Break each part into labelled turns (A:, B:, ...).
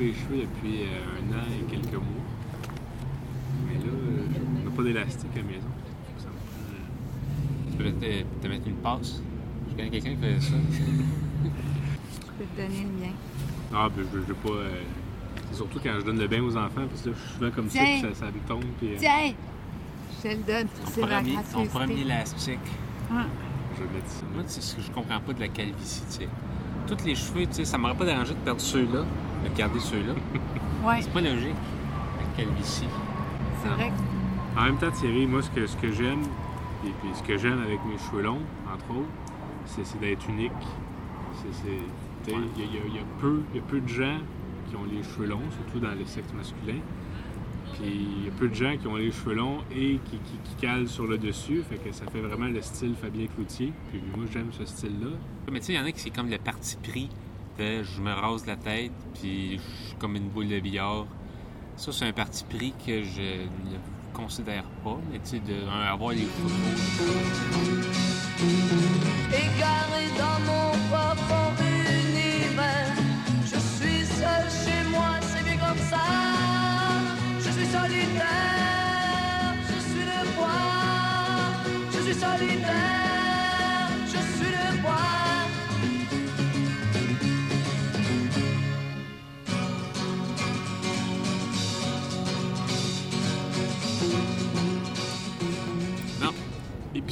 A: couper les cheveux depuis euh, un an et quelques mois. Mais là, euh, on n'a pas d'élastique à la maison. Ça me prend,
B: Tu peux te, te mettre une passe. Je connais quelqu'un qui faisait ça.
C: Je peux te donner le mien.
A: euh, Ah, ben je je veux pas. euh, C'est surtout quand je donne le bain aux enfants, parce que là, je suis souvent comme ça, puis ça, ça me tombe. Puis, euh,
C: Tiens! Je te le donne. C'est ma
B: Premier, ton premier élastique.
C: Hum.
A: je vais mettre ça.
B: Moi, c'est ce que je comprends pas de la calvitie, tu sais. Tous les cheveux, tu sais, ça m'aurait pas dérangé de perdre ceux-là, de garder ceux-là.
C: Ouais,
B: C'est pas logique, la calvitie.
C: c'est vrai que
A: En même temps, Thierry, moi, ce que, ce que j'aime, et puis ce que j'aime avec mes cheveux longs, entre autres, c'est, c'est d'être unique. C'est, c'est- tu sais,
B: Ouais.
A: il y, a- il y a- il y a peu, il y a peu de gens qui ont les cheveux longs, surtout dans le sexe masculin. Puis il y a peu de gens qui ont les cheveux longs et qui, qui, qui calent sur le dessus, fait que ça fait vraiment le style Fabien Cloutier. Puis moi, j'aime ce style-là.
B: Mais tu sais, il y en a qui c'est comme le parti pris je me rase la tête, puis je suis comme une boule de billard. Ça, c'est un parti pris que je ne considère pas, mais tu sais, de un, avoir les cheveux
D: Égaré dans mon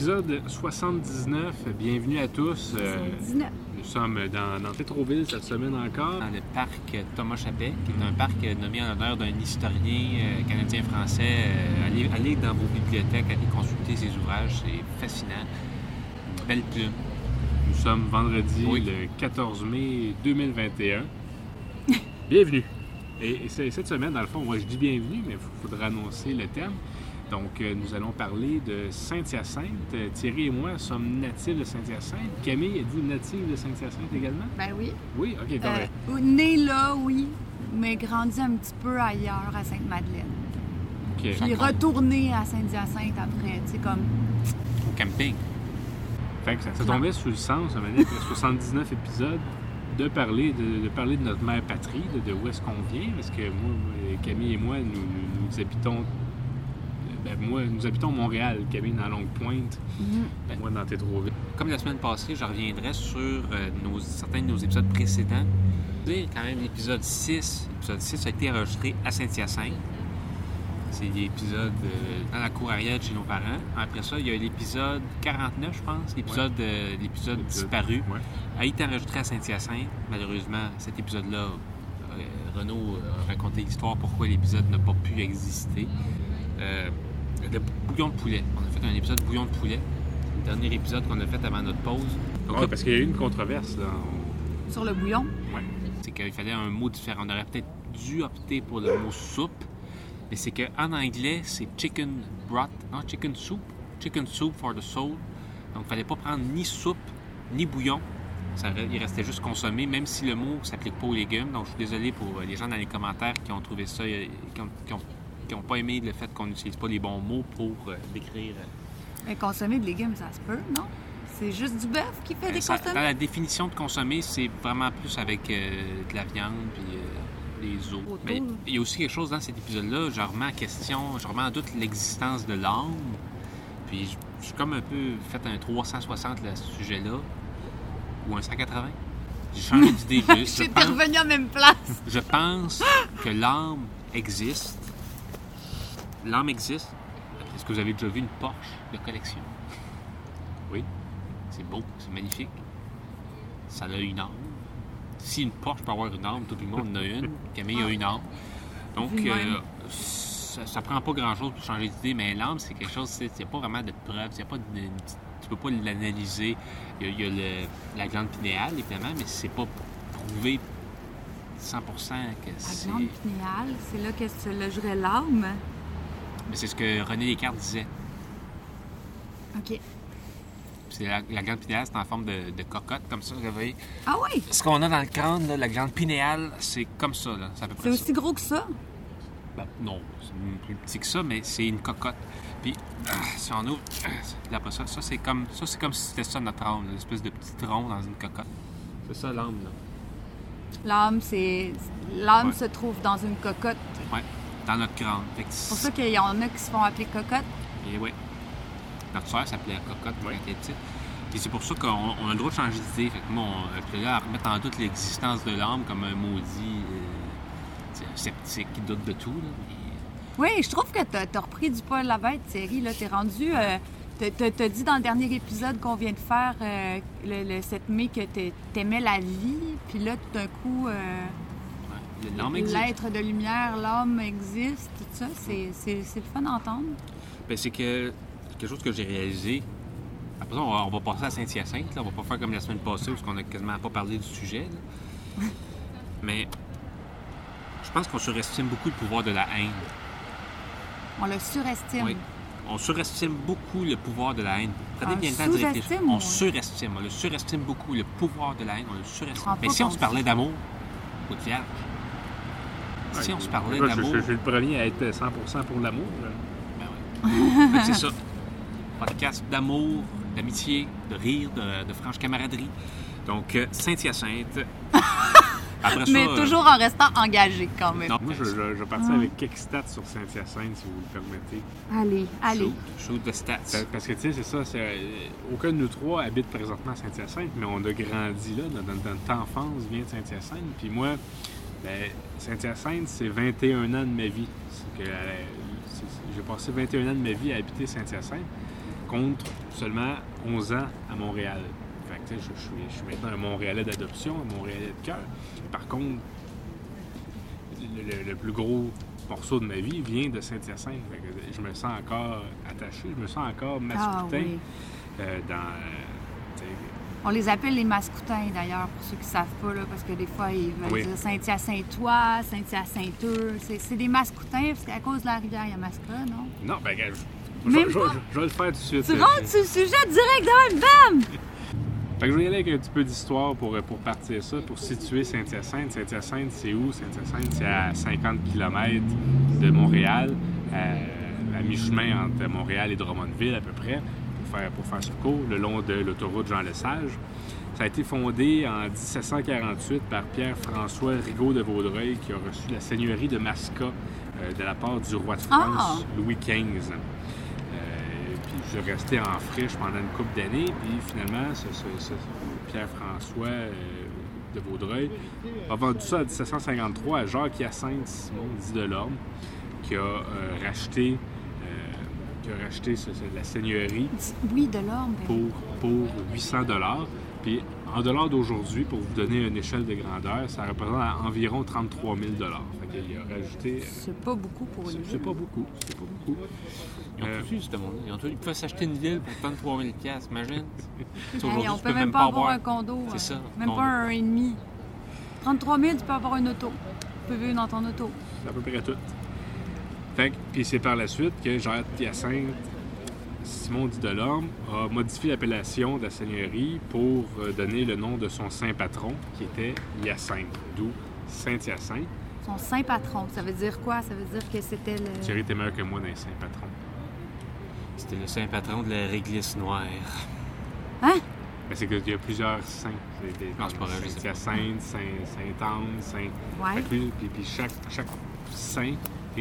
A: Épisode 79, bienvenue à tous. Euh,
C: 19.
A: nous sommes dans, dans Tétroville cette semaine encore.
B: dans le parc Thomas Chapet, qui est un parc nommé en l'honneur d'un historien euh, canadien-français. Euh, allez, allez dans vos bibliothèques, allez consulter ses ouvrages, c'est fascinant. Une belle plume.
A: Nous sommes vendredi
B: Oui.
A: le 14 mai 2021. bienvenue. Et, et c'est- cette semaine, dans le fond, moi je dis bienvenue, mais il faudra annoncer le thème. Donc, euh, nous allons parler de Saint-Hyacinthe. Euh, Thierry et moi sommes natifs de Saint-Hyacinthe. Camille, êtes-vous native de Saint-Hyacinthe également?
C: Ben oui.
A: Oui, ok,
C: Euh,
A: correct.
C: né là, oui, mais grandi un petit peu ailleurs, à Sainte-Madeleine.
A: Ok.
C: Puis retourné à Saint-Hyacinthe après, tu sais, comme...
B: Au camping.
A: Fait que ça, ça tombait sous le sens, donné, après 79 épisodes, de parler de, de parler de notre mère patrie, de, de où est-ce qu'on vient, parce que moi, moi, Camille et moi, nous, nous, nous habitons. Ben, moi, nous habitons Montréal, Camille dans Longue-Pointe,
C: Mhm.
A: moi dans Tétroville.
B: Comme la semaine passée, je reviendrai sur euh, nos, certains de nos épisodes précédents. Quand même l'épisode 6. L'épisode 6 a été enregistré à Saint-Hyacinthe. C'est l'épisode euh, dans la cour arrière de chez nos parents. Après ça, il y a l'épisode 49, je pense, l'épisode euh, l'épisode disparu.
A: Ouais.
B: a été enregistré à Saint-Hyacinthe. Malheureusement, cet épisode-là, euh, Renaud a raconté l'histoire pourquoi l'épisode n'a pas pu exister. Euh, le bouillon de poulet. On a fait un épisode bouillon de poulet. Le dernier épisode qu'on a fait avant notre pause. Donc
A: Ouais,
B: là,
A: parce qu'il y a eu une controverse, là. On-
C: Sur le bouillon?
B: c'est qu'il fallait un mot différent. On aurait peut-être dû opter pour le mot soupe, mais c'est qu'en anglais, c'est chicken broth, non, chicken soup, chicken soup for the soul. Donc, il fallait pas prendre ni soupe, ni bouillon. Ça, il restait juste consommé, même si le mot s'applique pas aux légumes. Donc, je suis désolé pour euh, les gens dans les commentaires qui ont trouvé ça, euh, qui ont, qui ont- qui ont pas aimé le fait qu'on n'utilise pas les bons mots pour euh, décrire. euh,
C: Mais consommer de légumes, ça se peut, non? C'est juste du bœuf qui fait des
B: Euh, ça- dans
C: consommés?
B: la définition de consommer, c'est vraiment plus avec euh, de la viande puis les os.
C: Autour.
B: Mais il y a aussi quelque chose dans cet épisode-là, je remets en question, je remets en doute l'existence de l'âme. Puis je suis comme un peu fait un 360 à ce sujet-là, ou un 180. J'ai changé d'idée. Je
C: J'étais revenu à même place.
B: je pense que l'âme existe. L'âme existe. Est-ce que vous avez déjà vu une Porsche de collection? Oui. C'est beau, c'est magnifique. Ça a une âme. Si une Porsche peut avoir une âme, tout le monde en a une. Camille a une âme. Donc, euh, ça, ça prend pas grand-chose pour changer d'idée, mais l'âme, c'est quelque chose, il n'y a pas vraiment de preuve, y a pas de- tu peux pas l'analyser. Il y a, il y a le- la glande pinéale, évidemment, mais c'est pas prouvé 100% que
C: La
B: c'est...
C: glande pinéale, c'est là que se logerait l'âme.
B: Mais c'est ce que René Descartes disait.
C: OK.
B: C'est la, la glande pinéale, c'est en forme de, de cocotte, comme ça, vous voyez.
C: Ah oui!
B: Ce qu'on a dans le crâne, là, la glande pinéale, c'est comme ça, là. C'est à peu
C: C'est
B: près ça.
C: aussi gros que ça?
B: Ben, non, c'est plus petit que ça, mais c'est une cocotte. Puis, ah, si on ouvre, ah, là, pas ça, ça c'est comme, ça, c'est comme si c'était ça notre âme, là, une espèce de petit tronc dans une cocotte. C'est ça l'âme, là.
C: L'âme, c'est l'âme
B: Ouais.
C: se trouve dans une cocotte.
B: Ouais, dans notre crâne.
C: C'est pour ça qu'il y en a qui se font appeler cocotte.
B: Et oui. Notre soeur s'appelait Cocotte quand elle était petite. Et c'est pour ça qu'on on a le droit de changer d'idée. Fait que moi, on, là à remettre en doute l'existence de l'âme comme un maudit euh, tu un sceptique qui doute de tout. Là.
C: Oui, je trouve que t'as as repris du poil à la bête, Thierry. Là, t'es rendu. euh, t'as- dit dans le dernier épisode qu'on vient de faire, euh, le, le 7 mai, que t'a- t'aimais la vie. Puis là, tout d'un coup, euh. L'être de lumière, l'homme existe, tout ça. C'est le fun d'entendre.
B: Ben, c'est que quelque chose que j'ai réalisé. Après ça, on va, on va passer à Saint-Hyacinthe. On va pas faire comme la semaine passée, parce qu'on a quasiment pas parlé du sujet. Mais je pense qu'on surestime beaucoup le pouvoir de la haine.
C: On le surestime.
B: Oui. On surestime beaucoup le pouvoir de la haine. Prenez
C: On
B: bien
C: le
B: le temps de réfléchir.
C: sous-estime,
B: On surestime. On le surestime beaucoup. Le pouvoir de la haine, on le surestime. Mais si on se parlait d'amour, au vierge. Si on se parlait
A: je-
B: d'amour.
A: Je, je suis le premier à être 100% pour l'amour.
B: Ben que c'est ça. Podcast d'amour, d'amitié, de rire, de, de franche camaraderie. Donc, euh, Saint-Hyacinthe. Après ça,
C: Mais
B: euh,
C: toujours en restant engagé quand même.
B: Non,
A: Moi, je, je, je vais partir
C: Ah.
A: avec quelques stats sur Saint-Hyacinthe, si vous le permettez.
C: Allez, allez.
B: Shoot, the stats.
A: Parce que, tu sais, c'est ça. c'est, euh, aucun de nous trois habite présentement à Saint-Hyacinthe, mais on a grandi là. Dans, dans- notre enfance vient de Saint-Hyacinthe. Puis moi, Saint-Hyacinthe, c'est 21 ans de ma vie. Euh, J'ai passé 21 ans de ma vie à habiter Saint-Hyacinthe contre seulement 11 ans à Montréal. Fait que, je, je suis, je suis maintenant un Montréalais d'adoption, un Montréalais de cœur. Par contre, le, le- le plus gros morceau de ma vie vient de Saint-Hyacinthe. Je me sens encore attaché, je me sens encore
C: Ah
A: mascoutin
C: oui.
A: euh, dans. euh,
C: On les appelle les mascoutins d'ailleurs, pour ceux qui ne savent pas, là, parce que des fois, ils veulent
A: Oui.
C: dire Saint-Hyacinthe-Toi, Saint-Hyacinteux. C'est c'est des mascoutins, parce qu'à cause de la rivière Yamaska, non?
A: Non, ben, je,
C: Même
A: je-
C: pas.
A: je- je vais le faire tout de suite.
C: Tu
A: euh,
C: rentres sur le sujet direct de même, bam!
A: Fait que je vais y aller avec un petit peu d'histoire pour, euh, pour partir ça, pour situer Saint-Hyacinthe. Saint-Hyacinthe, c'est où? Saint-Hyacinthe, c'est à 50 km de Montréal, à, à mi-chemin entre Montréal et Drummondville à peu près, faire, pour faire ce cours, le long de l'autoroute Jean-Lesage. Ça a été fondé en 1748 par Pierre-François Rigaud de Vaudreuil, qui a reçu la seigneurie de Masca euh, de la part du roi de France, Louis XV. Euh, puis je restais en friche pendant une couple d'années, puis finalement, ce, ce- ce- Pierre-François euh, de Vaudreuil a vendu ça en 1753 à Jacques Hyacinthe Simon dit de l'Orme, qui a euh, racheté, qui a racheté ce- ce- la seigneurie
C: Oui, de l'orme. oui.
A: pour, pour 800 dollars. Puis en dollars d'aujourd'hui, pour vous donner une échelle de grandeur, ça représente environ 33 000 dollars. Qu'il a rajouté. euh,
C: C'est pas beaucoup pour
A: c'est
C: une
A: c'est
C: ville.
A: pas beaucoup. C'est pas beaucoup.
B: Ils ont
A: Euh,
B: tout eu, ce monde Ils ont tout Ils peuvent s'acheter une ville pour 33 000 imagine. Aujourd'hui,
C: on peut même pas avoir un condo.
B: C'est
C: euh,
B: ça,
C: Même
B: condo.
C: pas un et demi. 33 000, tu peux avoir une auto. Tu peux vivre dans ton auto.
A: C'est à peu près tout. Fait que, puis c'est par la suite que Jacques Hyacinthe, Simon dit Delorme, a modifié l'appellation de la seigneurie pour euh, donner le nom de son saint patron, qui était Hyacinthe, d'où Saint-Hyacinthe.
C: Son saint patron, ça veut dire quoi? Ça veut dire que c'était le...
A: Thierry, t'es meilleur que moi dans les saints patrons.
B: C'était le saint patron de la réglisse noire.
C: Hein?
A: Mais c'est qu'il y a plusieurs saints. Des-
B: Non, c'est pas vrai, je sais pas.
A: Saint-Hyacinthe, Saint- Saint-Anne, Saint...
C: Ouais.
A: Fait que lui, puis, puis chaque, chaque saint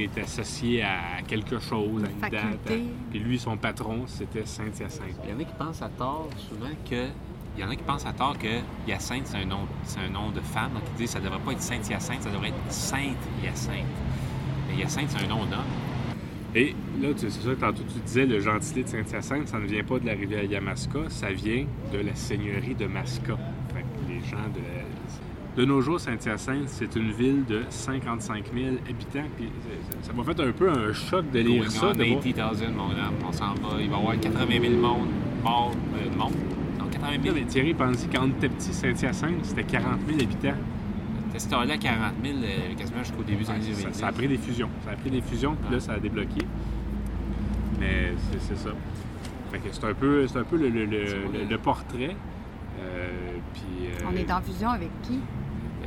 A: est associé à quelque chose, à une date.
C: faculté.
A: à- Puis lui, son patron, c'était Saint-Hyacinthe.
B: Il y en a qui pensent à tort souvent que. Il y en a qui pensent à tort que Hyacinthe, c'est un nom, c'est un nom de femme. Donc ils disent que ça devrait pas être Sainte Hyacinthe, ça devrait être Sainte Hyacinthe. Mais Hyacinthe, c'est un nom d'homme.
A: Et là, tu- c'est ça, tantôt tu disais, le gentilé de Saint-Hyacinthe, ça ne vient pas de la rivière Yamaska, ça vient de la seigneurie de Masca. Fait que les gens de la- De nos jours, Saint-Hyacinthe, c'est une ville de 55 000 habitants. Puis ça- m'a fait un peu un choc de lire
B: Going
A: ça.
B: on
A: de voir-
B: 80,000, mon homme. On s'en va. Il va y avoir 80 000 monde, morts, euh, monde. Non, 80
A: Là,
B: 000.
A: mais Thierry, pensez quand on était petit, Saint-Hyacinthe, c'était 40 000 habitants.
B: C'était là à 40 000 euh, quasiment jusqu'au début des années
A: Ça,
B: 2010.
A: ça a pris des fusions. Ça a pris des fusions, puis là,
B: Ouais.
A: ça a débloqué. Mais c'est ça. Fait que c'est un peu, c'est un peu le, le- le- le- le portrait. Euh, puis, euh,
C: On est en fusion avec qui?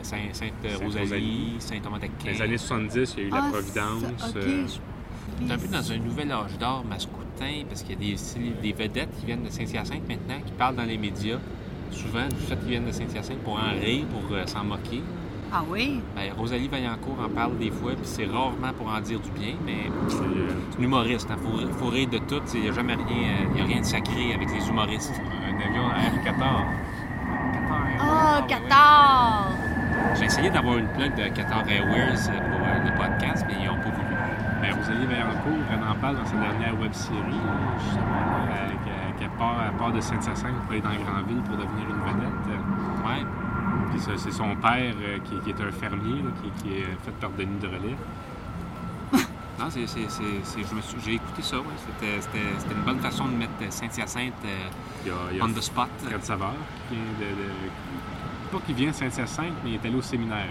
B: Saint- Sainte
A: Sainte-Rosalie.
B: Rosalie, Saint-Thomas d'Aquin.
A: Dans les années 70, il y a eu la
C: Ah,
A: Providence.
C: ça, OK.
A: euh,
C: je-
B: C'est un peu dans un nouvel âge d'or mascoutin, parce qu'il y a des, vedettes qui viennent de Saint-Hyacinthe maintenant, qui parlent dans les médias, souvent du fait qu'ils viennent de Saint-Hyacinthe pour en rire, pour euh, s'en moquer.
C: Ah oui?
B: Ben, Rosalie Vaillancourt en parle des fois, puis c'est rarement pour en dire du bien, mais
A: C'est, euh,
B: un humoriste. Il faut, faut rire de tout. Il n'y a jamais rien, il y a rien de sacré avec les humoristes.
A: un avion Air Qatar.
C: Oh, Qatar!
B: J'ai essayé d'avoir une plug de Qatar Airways pour euh, le podcast, mais ils n'ont pas voulu.
A: Ben, Rosalie Vaillancourt, elle en parle dans sa dernière web série, justement, euh, qu'elle- part, elle part de Saint-Hyacinthe pour aller dans Grandville pour devenir une vedette.
B: Ouais.
A: Puis c'est son père euh, qui, qui est un fermier, là, qui, qui est fait par Denis de Relais.
B: Non, c'est, c'est, c'est- c'est- je me suis- j'ai écouté ça, ouais. C'était, c'était- c'était une bonne façon de mettre Saint-Hyacinthe euh,
A: Il y a, il y a
B: on the spot.
A: Fred Savard qui vient de, de- Pas qu'il vient de Saint-Hyacinthe, mais il est allé au séminaire.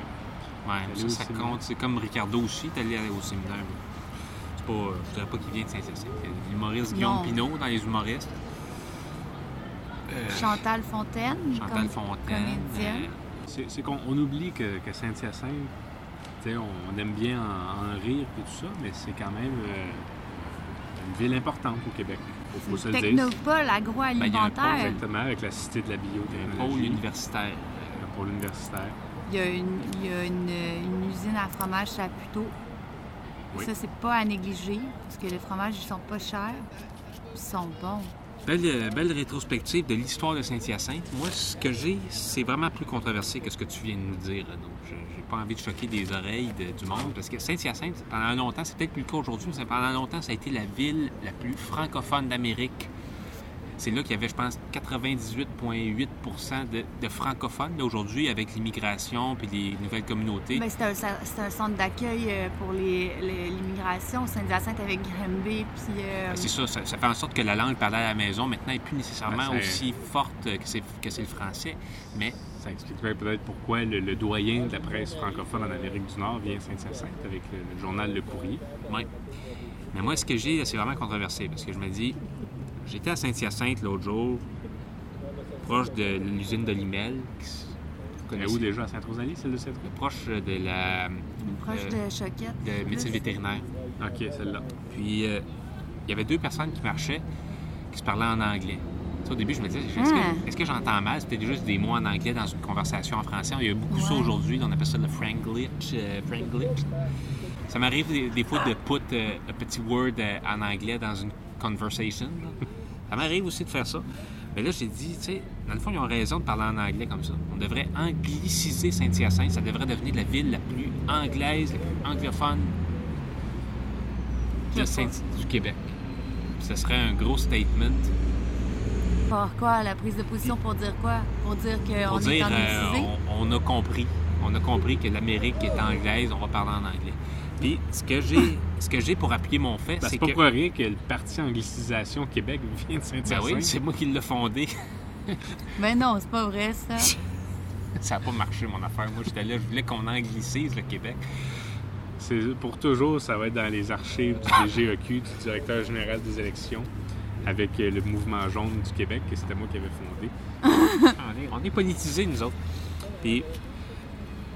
B: Ouais, ça, ça
A: séminaire.
B: compte. C'est comme Ricardo aussi, t'es allé au séminaire. C'est pas, euh, je dirais pas qu'il vient de Saint-Hyacinthe. Il y a L'humoriste Guillaume
C: Non.
B: Pinot dans les humoristes. Euh,
C: Chantal Fontaine.
B: Chantal
C: comme
B: Fontaine.
C: comédienne.
B: euh,
A: C'est qu'on on oublie que, que Saint-Hyacinthe, on, on aime bien en, en rire et tout ça, mais c'est quand même euh, une ville importante au Québec. Il faut, faut se le dire.
C: Technopole
B: Ben, il
C: agroalimentaire.
A: Exactement, avec la cité de la
B: un pôle
A: biotechnologie,
B: universitaire.
A: Le pôle universitaire.
C: Il y a une, il y a une, une usine à fromage Chapiteau.
A: Oui.
C: Ça, c'est pas à négliger, parce que les fromages, ils sont pas chers. Ils sont bons.
B: Belle, euh, belle rétrospective de l'histoire de Saint-Hyacinthe. Moi, ce que j'ai, c'est vraiment plus controversé que ce que tu viens de nous dire. Donc, je n'ai pas envie de choquer des oreilles de- du monde. Parce que Saint-Hyacinthe, pendant longtemps, c'est peut-être plus le cas aujourd'hui, mais pendant longtemps, ça a été la ville la plus francophone d'Amérique. C'est là qu'il y avait, je pense, 98,8 de, de francophones. Là, aujourd'hui, avec l'immigration puis les nouvelles communautés.
C: C'est un, c'est un centre d'accueil euh, pour les- les- l'immigration. Saint-Hyacinthe avec Granby, puis... euh,
B: Ben, c'est ça, ça, ça fait en sorte que la langue parlée à la maison maintenant n'est plus nécessairement
A: Ben,
B: aussi forte que c'est, que c'est le français. Mais
A: Ça expliquerait peut-être pourquoi le, le doyen de la presse francophone en Amérique du Nord vient à Saint-Hyacinthe avec le, le journal Le Courrier.
B: Oui. Mais moi, ce que j'ai, c'est vraiment controversé parce que je me dis, j'étais à Saint-Hyacinthe l'autre jour, proche de l'usine de Limel. vous
A: Elle est
B: connaissez-
A: où déjà? À Sainte-Rosalie, celle de cette rue?
B: Proche de la
C: proche
B: euh,
C: de Choquette.
B: de médecine vétérinaire.
A: Ok, celle-là.
B: Puis, euh, il y avait deux personnes qui marchaient, qui se parlaient en anglais. Tu sais, au début, je me disais, est-ce que, est-ce que j'entends mal? C'était juste des mots en anglais dans une conversation en français. Il y a beaucoup ça aujourd'hui. On appelle ça le Franglish. euh, Franglish. Ça m'arrive des, des fois de put euh, un petit word euh, en anglais dans une conversation. là. Ça m'arrive aussi de faire ça. Mais là, j'ai dit, tu sais, dans le fond, ils ont raison de parler en anglais comme ça. On devrait angliciser Saint-Hyacinthe. Ça devrait devenir la ville la plus anglaise, la plus anglophone de Saint- du Québec. Ce serait un gros statement
C: Pourquoi la prise de position pour dire quoi? Pour dire qu'on est
B: dire
C: anglicisé?
B: euh, on, on a compris. On a compris que l'Amérique est anglaise, on va parler en anglais. Puis ce que j'ai ce que j'ai pour appuyer mon fait,
A: Ben,
B: c'est
A: c'est pas
B: que
A: pour rien que le parti Anglicisation Québec vient de
B: ben
A: Saint-Hyacinthe.
B: oui, c'est moi qui l'ai fondé.
C: Mais non, c'est pas vrai, ça.
B: Ça n'a pas marché mon affaire. Moi j'étais là, je voulais qu'on anglicise le Québec.
A: C'est pour toujours, ça va être dans les archives du DGEQ, du directeur général des élections, avec euh, le mouvement jaune du Québec, que c'était moi qui avais fondé.
B: on, est, on est politisés, nous autres. Puis,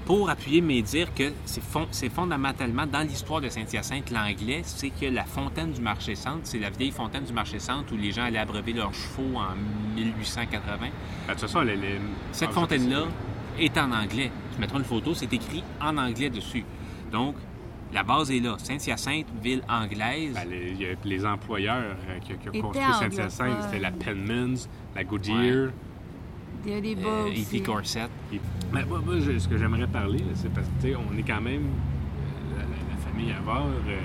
B: pour appuyer mes dires que c'est fond- c'est fondamentalement dans l'histoire de Saint-Hyacinthe, l'anglais, c'est que la fontaine du marché-centre, c'est la vieille fontaine du marché-centre où les gens allaient abreuver leurs chevaux en 1880.
A: Ben, de toute façon, les- les-
B: Cette
A: ah,
B: fontaine-là est en anglais. Je mettrai une photo, c'est écrit en anglais dessus. Donc, la base est là. Saint-Hyacinthe, ville anglaise.
A: Ben, les, il y a les employeurs euh, qui, qui ont construit Saint-Hyacinthe, c'était la Penmans, la Goodyear.
C: Il y a des bas
B: euh,
C: aussi.
B: E.T. Corset.
A: Et- Mais moi, moi, je- ce que j'aimerais parler, c'est parce que on est quand même euh, la, la- la famille Havard euh,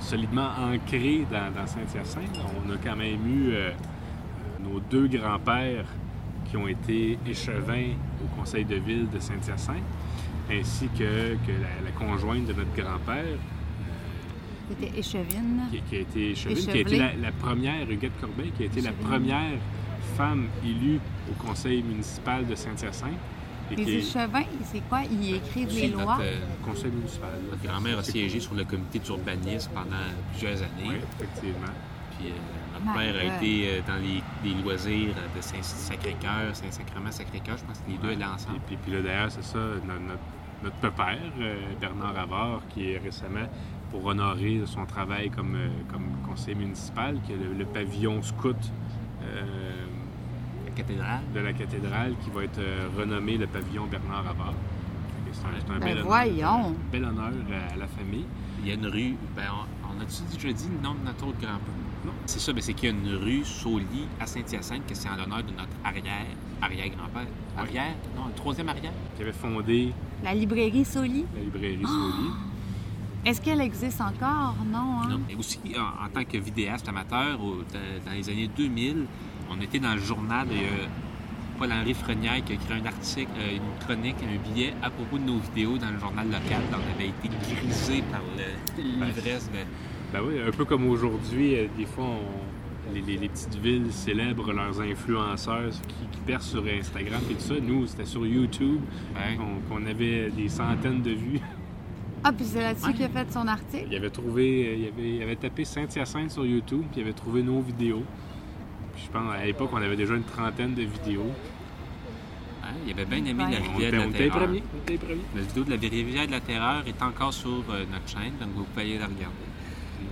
A: solidement ancrée dans, dans Saint-Hyacinthe. On a quand même eu euh, nos deux grands-pères qui ont été échevins au conseil de ville de Saint-Hyacinthe, ainsi que, que la, la conjointe de notre grand-père,
C: C'était échevine.
A: qui, qui a été échevine, qui a été la, la première, Huguette Corbeil, qui a été la première femme élue au conseil municipal de Saint-Hyacinthe. et
C: Les
A: qui est-
C: échevins, c'est quoi? Ils écrivent les lois?
B: Notre, euh,
A: conseil municipal.
B: notre grand-mère a siégé sur le comité d'urbanisme pendant plusieurs années.
A: Oui, effectivement.
B: Puis euh, notre
C: My
B: père a été euh, dans les, les loisirs de Saint-Sacré-Cœur, Saint-Sacrement-Sacré-Cœur. Je pense que les deux allaient
A: Et
B: ensemble.
A: puis, puis là, d'ailleurs, c'est ça, notre, notre, euh, Bernard Havard, qui est récemment, pour honorer son travail comme, euh, comme conseiller municipal, qui a le, le pavillon scout
B: La cathédrale.
A: de la cathédrale, qui va être euh, renommé le pavillon Bernard Havard. un
C: Ben
A: bel honneur, un bel honneur à, à la famille.
B: Il y a une rue, ben, on, on a-tu déjà dit le nom de notre autre grand-père?
A: Non.
B: C'est ça, ben, c'est qu'il y a une rue Sauli à Saint-Hyacinthe, que c'est en l'honneur de notre arrière, arrière-grand-père. Arrière? Non, le troisième arrière?
A: qui avait fondé
C: La librairie Soli.
A: la librairie
C: Ah!
A: Soli.
C: Est-ce qu'elle existe encore? Non, hein?
B: Non. Et aussi, en, en tant que vidéaste amateur, au- dans, dans les années 2000, on était dans le journal, il y a Paul-Henri Frenière qui a écrit un article, euh, une chronique, un billet à propos de nos vidéos dans le journal local. On avait été grisé par l'ivresse de...
A: Ben oui, un peu comme aujourd'hui, euh, des fois, on- les, les- les petites villes célèbrent leurs influenceurs qui, qui percent sur Instagram et tout ça. Nous, c'était sur YouTube
B: Ouais.
A: qu'on qu'on avait des centaines de vues.
C: Ah, puis c'est là-dessus
B: Ouais.
C: qu'il a fait son article?
A: Il avait trouvé, il avait, il avait tapé Saint-Hyacinthe sur YouTube, puis il avait trouvé nos vidéos. Puis je pense, à l'époque, on avait déjà une trentaine de vidéos.
B: Hein, Il avait bien aimé
C: Ouais.
B: la
A: On
B: rivière de la Terreur.
A: premiers. on premiers.
B: La vidéo de la rivière de la Terreur est encore sur euh, notre chaîne, donc vous pouvez aller la regarder.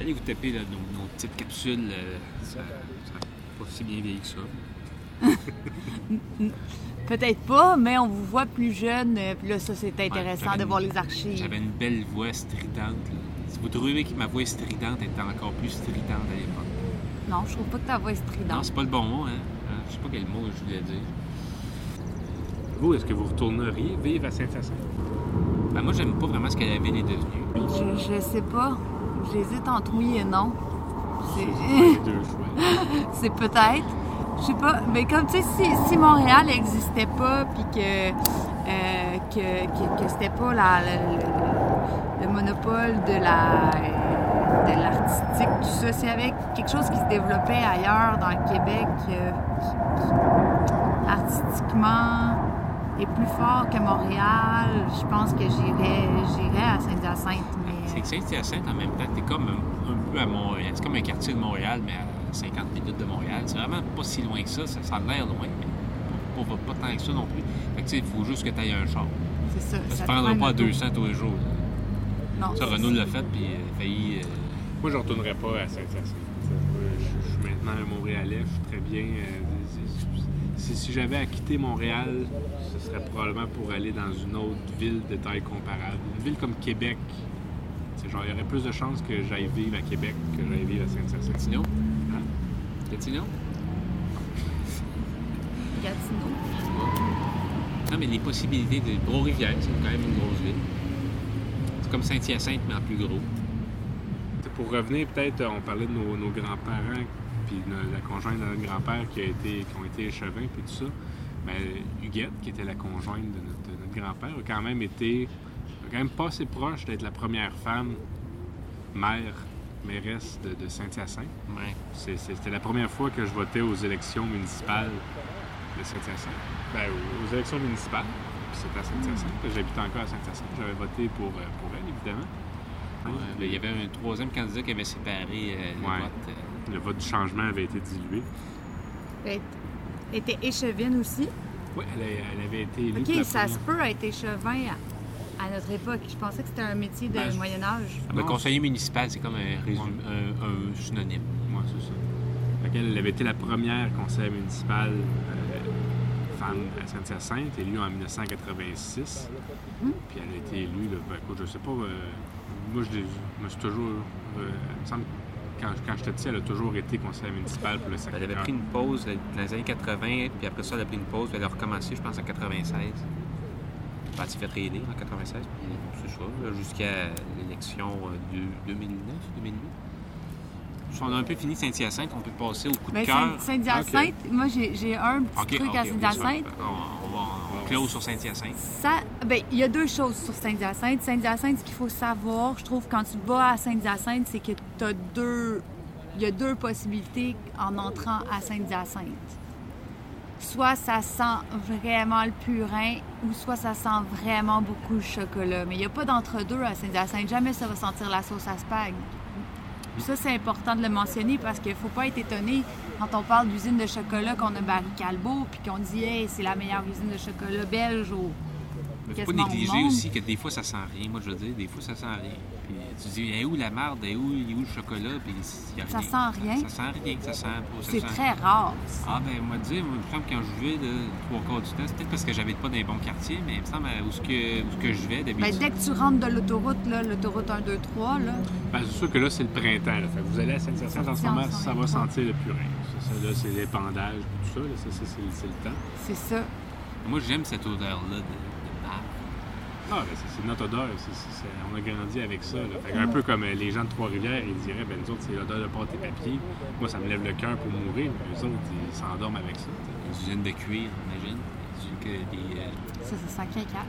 B: Allez vous taper là, nos, nos petites capsules, euh, ça n'a pas si bien vieilli que ça.
C: Peut-être pas, mais on vous voit plus jeune. euh, Puis là, ça, c'est intéressant de
B: une-
C: voir les archives.
B: J'avais une belle voix stridente. là. Si vous trouvez que ma voix stridente était encore plus stridente à l'époque.
C: Non, je trouve pas que ta voix est
B: Non,
C: stridente.
B: c'est pas le bon mot, hein. Hein, Je sais pas quel mot je voulais dire.
A: Vous, est-ce que vous retourneriez vivre à Saint-Hyacinthe?
B: Ben, moi, j'aime pas vraiment ce que la ville est devenue.
C: Je, je sais pas. J'hésite entre oui et non. C'est-
A: Les deux choix.
C: C'est peut-être. Je sais pas. Mais comme tu sais, si, Montréal n'existait pas, puis que, euh, que, que, que c'était pas le, le- le monopole de la de l'artistique, tout ça, s'il y avait quelque chose qui se développait ailleurs dans le Québec, euh, qui- artistiquement est plus fort que Montréal, je pense que j'irais j'irais à Saint-Hyacinthe.
B: C'est
C: Mais
B: que Saint-Hyacinthe, en même temps, t'es comme un, un peu à Montréal. C'est comme un quartier de Montréal, mais à 50 minutes de Montréal. C'est vraiment pas si loin que ça. Ça, ça a l'air loin, mais pas, pas, pas tant que ça non plus. Fait que, tu sais, il faut juste que tu aies un char.
C: c'est ça.
B: Ça
C: ça
B: ne
C: te
B: prendra
C: prend
B: pas à
C: une auto.
B: 200 tous les jours.
C: Non,
B: Ça, Renault l'a fait, puis il a failli. euh,
A: Moi, je ne retournerai pas à Saint-Hyacinthe. Je, je suis maintenant un Montréalais, je suis très bien. euh, Si, si j'avais à quitter Montréal, ce serait probablement pour aller dans une autre ville de taille comparable. Une ville comme Québec. C'est genre, il y aurait plus de chances que j'aille vivre à Québec que j'aille vivre à Saint-Hyacinthe.
B: Gatineau? Gatineau? Non, mais les possibilités de Gros-Rivière, c'est quand même une grosse ville. C'est comme Saint-Hyacinthe, mais en plus gros.
A: Pour revenir, peut-être, on parlait de nos, nos grands-parents, puis de la conjointe de notre grand-père qui, a été, qui ont été échevins, puis tout ça. Mais Huguette, qui était la conjointe de notre, grand-père, a quand même été, a quand même pas assez proche d'être la première femme maire, mairesse de, de Saint-Hyacinthe.
B: Ouais.
A: C'est- c'est- C'était la première fois que je votais aux élections municipales de Saint-Hyacinthe. Ben, aux- élections municipales. C'était à Saint-Hyacinthe. J'habitais encore à Saint-Hyacinthe. J'avais voté pour, euh, pour elle, évidemment.
B: Ouais, il y avait un troisième candidat qui avait séparé euh, le
A: Ouais.
B: vote. euh,
A: Le vote du changement avait été dilué.
C: Elle était échevine aussi.
A: Oui, elle, elle avait été élue.
C: OK, ça se peut être échevin à, notre époque. Je pensais que c'était un métier de
A: Ben, je-
C: Moyen-Âge.
B: Ah, ben, conseiller municipal, c'est comme un, résumé, un, un synonyme.
A: Ouais, c'est ça. Elle avait été la première conseillère municipale euh, femme à Saint-Hyacinthe, élue en 1986.
C: Mhm.
A: Puis elle a été élue, là, ben, écoute, je sais pas, euh, moi je, me suis toujours. euh, il me semble que quand, quand j'étais petit, elle a toujours été conseillère municipale pour le
B: Elle
A: secteur.
B: avait pris une pause dans les années 80, puis après ça, elle a pris une pause, puis elle a recommencé, je pense, en 96. S'est fait réélire en 96, puis c'est ça, là, jusqu'à l'élection euh, de 2009, 2008. On a un peu fini Saint-Hyacinthe, on peut passer au coup de
C: Ben,
B: cœur.
C: Saint- Saint-Hyacinthe, moi j'ai un petit truc à Saint-Hyacinthe.
B: On, on va on close sur Saint-Hyacinthe.
C: Ben, il y a deux choses sur Saint-Hyacinthe. Saint-Hyacinthe, ce qu'il faut savoir, je trouve, quand tu vas à Saint-Hyacinthe, c'est que tu as deux. Il y a deux possibilités en entrant à Saint-Hyacinthe. Soit ça sent vraiment le purin, ou soit ça sent vraiment beaucoup le chocolat. Mais il n'y a pas d'entre-deux à Saint-Hyacinthe. Jamais ça va sentir la sauce à spag. Puis ça, c'est important de le mentionner parce qu'il ne faut pas être étonné quand on parle d'usine de chocolat qu'on a Barry Calbo, puis qu'on dit, hey, c'est la meilleure usine de chocolat belge au,
B: Mais faut pas négliger aussi que des fois ça sent rien. Moi, je veux dire, des fois ça sent rien. Puis tu dis, est où la marde, est où, est où le chocolat, puis il y a
C: Ça
B: rien.
C: sent rien?
B: Ça sent rien, ça sent pas.
C: C'est
B: sent-
C: très rare.
B: Ah, ben, moi, dire, moi, il me semble que quand je vais, là, trois quarts du temps, c'est peut-être parce que j'habite pas dans les bons quartiers, mais il me semble où ce que, où ce que je vais
C: Ben,
B: d'habitude.
C: dès que tu rentres de l'autoroute, là, l'autoroute 1, 2, 3, là,
A: Ben, c'est sûr que là, c'est le printemps. Là. Fait que vous allez à Saint-Hyacinthe en ce moment, ça va sentir le purin. Ça, ça, là, c'est l'épandage, tout ça. Là, ça, ça, c'est, c'est le temps.
C: c'est ça.
B: Moi, j'aime cette odeur-là de,
A: Ah, ben, c'est, notre odeur. On a grandi avec ça. Là. Fait que un peu comme euh, les gens de Trois-Rivières, ils diraient, ben, nous autres, c'est l'odeur de pâte et papier. Moi, ça me lève le cœur pour mourir, mais eux autres, ils s'endorment avec ça. tu sais.
B: Les usines de cuir, imagine. Les usines que des, euh,
C: Ça, ça sent le caca.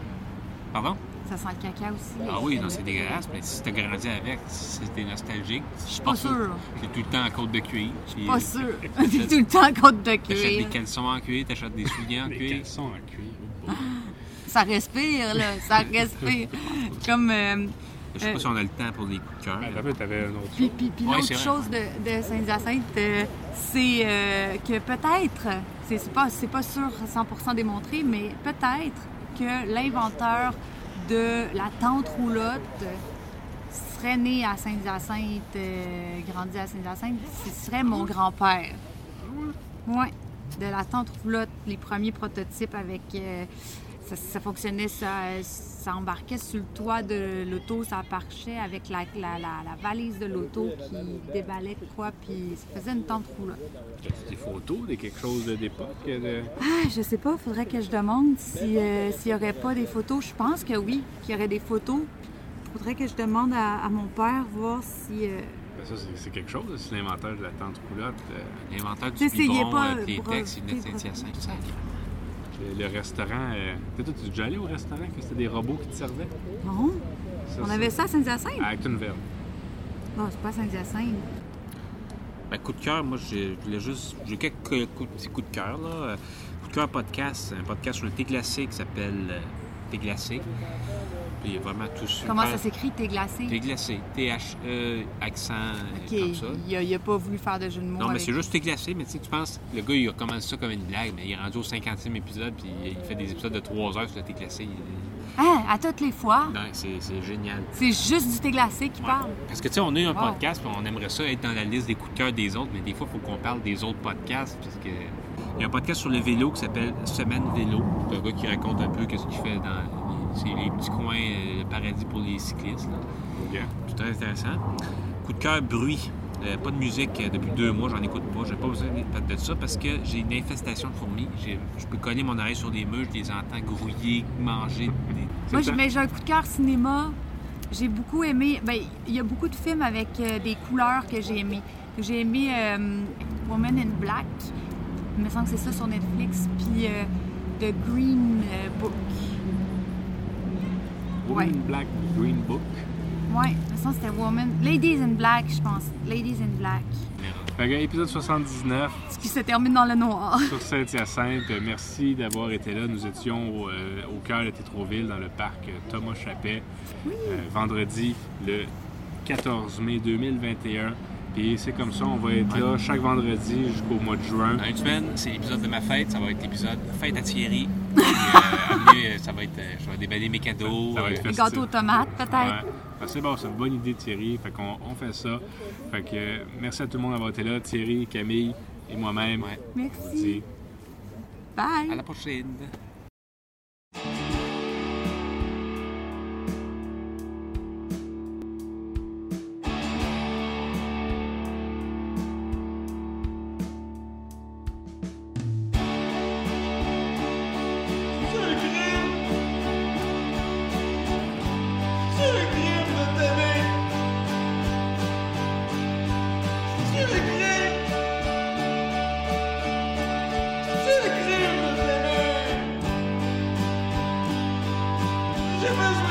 B: Pardon?
C: Ça sent le caca aussi.
B: Ah oui, non, c'est dégueulasse, mais si t'as grandi avec, si t'es nostalgique,
C: Je suis pas sûre.
B: J'ai tout le temps en côte de cuir. puis,
C: Pas
B: euh,
C: sûr. T'es tout le temps en côte de
B: T'achètes des
C: cuir.
B: caleçons en cuir, t'achètes des souliers en
A: Des
B: cuir.
A: caleçons en cuir.
C: Ça respire, là. Ça respire. Comme. euh,
B: Je sais pas si on a le temps pour des coups de cœur.
A: Ben, t'avais un autre
C: Puis, puis, puis
B: Ouais,
C: l'autre chose de, de Saint-Hyacinthe, euh, c'est euh, que peut-être, c'est c'est pas, c'est pas sûr 100% démontré, mais peut-être que l'inventeur de la tente roulotte serait né à Saint-Hyacinthe, euh, grandi à Saint-Hyacinthe, ce serait mon grand-père. Oui, de la tente roulotte, les premiers prototypes avec. Euh, ça, ça fonctionnait, ça, ça embarquait sur le toit de l'auto, ça marchait avec la, la, la- la valise de l'auto qui déballait quoi, puis ça faisait une tente roulotte.
A: As-tu des photos de quelque chose de d'époque? De...
C: Ah, je sais pas, faudrait que je demande euh, s'il y aurait pas des photos. Je pense que oui, qu'il y aurait des photos. Faudrait que je demande à, à mon père voir si. euh,
A: Ben, ça, c'est, quelque chose, c'est l'inventaire de la tente roulotte. euh,
B: L'inventeur du biberon,
C: pas
B: euh, les textes, il
A: le, le restaurant. Euh... T'es toi, tu es déjà allé au restaurant que c'était des robots qui te servaient?
C: Non,
A: Ça,
C: on avait ça à Saint-Hyacinthe?
A: À Actonville.
C: Non, c'est pas à Saint-Hyacinthe.
B: Ben, coup de cœur, moi, j'ai- je voulais juste. J'ai quelques coups, petits coups de cœur, là. Coup de cœur podcast, un podcast sur le thé glacé qui s'appelle euh, Thé glacé. Puis vraiment tout super.
C: Comment ça s'écrit, t'es glacé?
B: Thé glacé. T-H-E, accent euh,
C: Ok,
B: comme ça.
C: il a, il a pas voulu faire de jeu de mots.
B: Non, mais c'est juste thé glacé, mais tu sais, tu penses, le gars, il a commencé ça comme une blague, mais il est rendu au 50e épisode, puis il fait des épisodes de 3 heures sur le thé glacé. Il-
C: Hein, à toutes les fois,
B: Non, c'est génial.
C: c'est juste du thé glacé qui
B: Ouais.
C: parle.
B: Parce que, tu sais, on a eu un
C: Wow.
B: podcast, puis on aimerait ça être dans la liste des coups de cœur des autres, mais des fois, il faut qu'on parle des autres podcasts, parce que... Il y a un podcast sur le vélo qui s'appelle Semaine Vélo. C'est un gars qui raconte un peu qu'est-ce qu'il fait dans c'est les petits coins, euh, le paradis pour les cyclistes. là.
A: Yeah.
B: C'est très intéressant. Coup de cœur, bruit. Euh, pas de musique euh, depuis deux mois, j'en écoute pas. J'ai pas besoin de de ça parce que j'ai une infestation de fourmis. J'ai- Je peux coller mon oreille sur des murs, je les entends grouiller, manger. des-
C: Moi,
A: le
C: j'ai
A: temps.
C: mais j'ai un coup de cœur cinéma. J'ai beaucoup aimé. Ben, il y a beaucoup de films avec euh, des couleurs que j'ai aimé. J'ai aimé euh, Woman in Black. Il me semble que c'est ça sur Netflix. Puis euh, The Green euh, Book.
A: Woman
C: Ouais.
A: Black Green Book.
C: Ouais, semble que c'était Woman. Ladies in Black, je pense. Ladies in Black.
A: Que, épisode 79
C: Ce qui se termine dans le noir.
A: sur Saint-Hyacinthe. Euh, Merci d'avoir été là. Nous étions au, euh, au cœur de Tétroville, dans le parc euh, Thomas Chappet, euh, vendredi le 14 mai 2021. Puis c'est comme ça, on va être là chaque vendredi jusqu'au mois de juin.
B: Dans une semaine, c'est l'épisode de ma fête. Ça va être l'épisode fête à Thierry. Puis, euh, euh, ça va être, euh, je vais déballer mes cadeaux.
A: Ça va être festif.
C: Gâteau aux tomates, peut-être.
A: Ouais. Fait que c'est bon, c'est une bonne idée, Thierry. Fait qu'on on fait ça. Fait que euh, merci à tout le monde d'avoir été là. Thierry, Camille et moi-même.
B: ouais.
A: On vous
C: Merci.
A: dit
C: Bye.
B: À la prochaine.
E: J'ai